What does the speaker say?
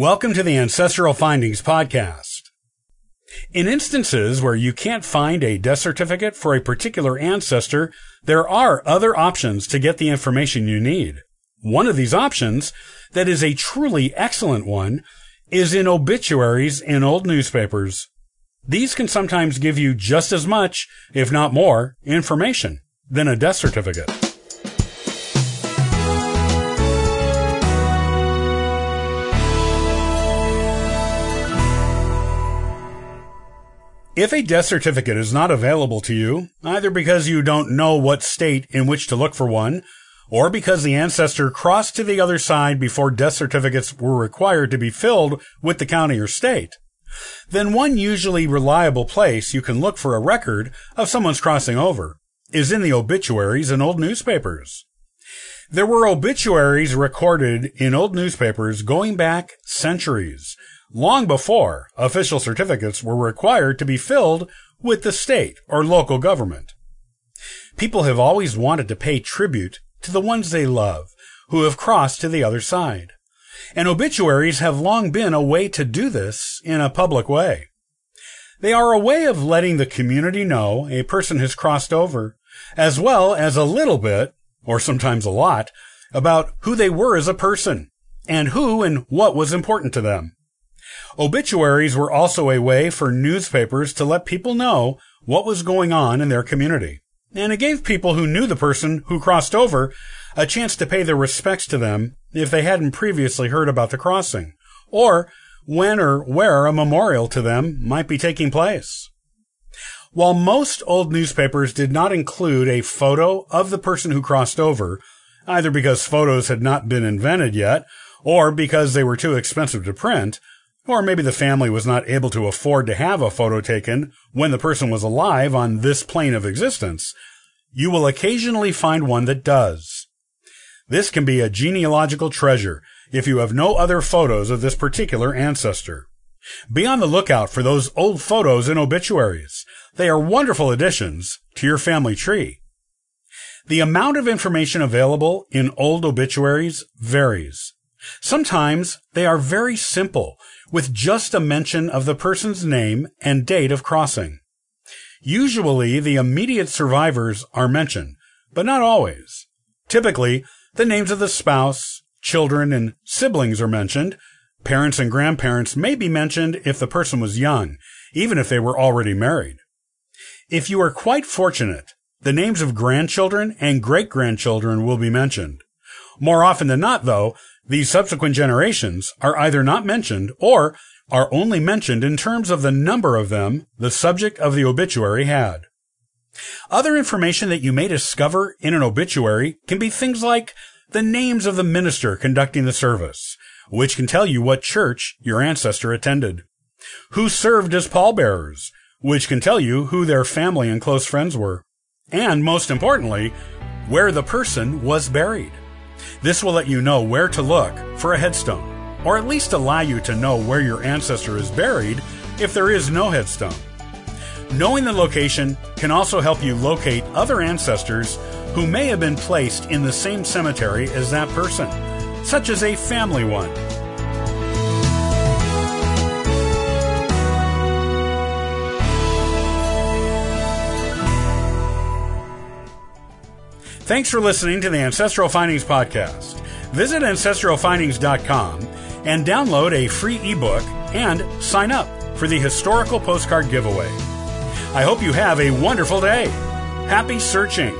Welcome to the Ancestral Findings Podcast. In instances where you can't find a death certificate for a particular ancestor, there are other options to get the information you need. One of these options, that is a truly excellent one, is in obituaries in old newspapers. These can sometimes give you just as much, if not more, information than a death certificate. If a death certificate is not available to you, either because you don't know what state in which to look for one, or because the ancestor crossed to the other side before death certificates were required to be filled with the county or state, then one usually reliable place you can look for a record of someone's crossing over is in the obituaries in old newspapers. There were obituaries recorded in old newspapers going back centuries, long before official certificates were required to be filled with the state or local government. People have always wanted to pay tribute to the ones they love who have crossed to the other side. And obituaries have long been a way to do this in a public way. They are a way of letting the community know a person has crossed over, as well as a little bit, or sometimes a lot, about who they were as a person, and who and what was important to them. Obituaries were also a way for newspapers to let people know what was going on in their community. And it gave people who knew the person who crossed over a chance to pay their respects to them if they hadn't previously heard about the crossing, or when or where a memorial to them might be taking place. While most old newspapers did not include a photo of the person who crossed over, either because photos had not been invented yet, or because they were too expensive to print, or maybe the family was not able to afford to have a photo taken when the person was alive on this plane of existence. You will occasionally find one that does. This can be a genealogical treasure if you have no other photos of this particular ancestor. Be on the lookout for those old photos in obituaries. They are wonderful additions to your family tree. The amount of information available in old obituaries varies. Sometimes they are very simple with just a mention of the person's name and date of crossing. Usually the immediate survivors are mentioned, but not always. Typically, the names of the spouse, children, and siblings are mentioned. Parents and grandparents may be mentioned if the person was young, even if they were already married. If you are quite fortunate, the names of grandchildren and great grandchildren will be mentioned. More often than not, though, these subsequent generations are either not mentioned or are only mentioned in terms of the number of them the subject of the obituary had. Other information that you may discover in an obituary can be things like the names of the minister conducting the service, which can tell you what church your ancestor attended, who served as pallbearers, which can tell you who their family and close friends were, and most importantly, where the person was buried. This will let you know where to look for a headstone, or at least allow you to know where your ancestor is buried if there is no headstone. Knowing the location can also help you locate other ancestors who may have been placed in the same cemetery as that person, such as a family one. Thanks for listening to the Ancestral Findings Podcast. Visit ancestralfindings.com and download a free ebook and sign up for the historical postcard giveaway. I hope you have a wonderful day. Happy searching.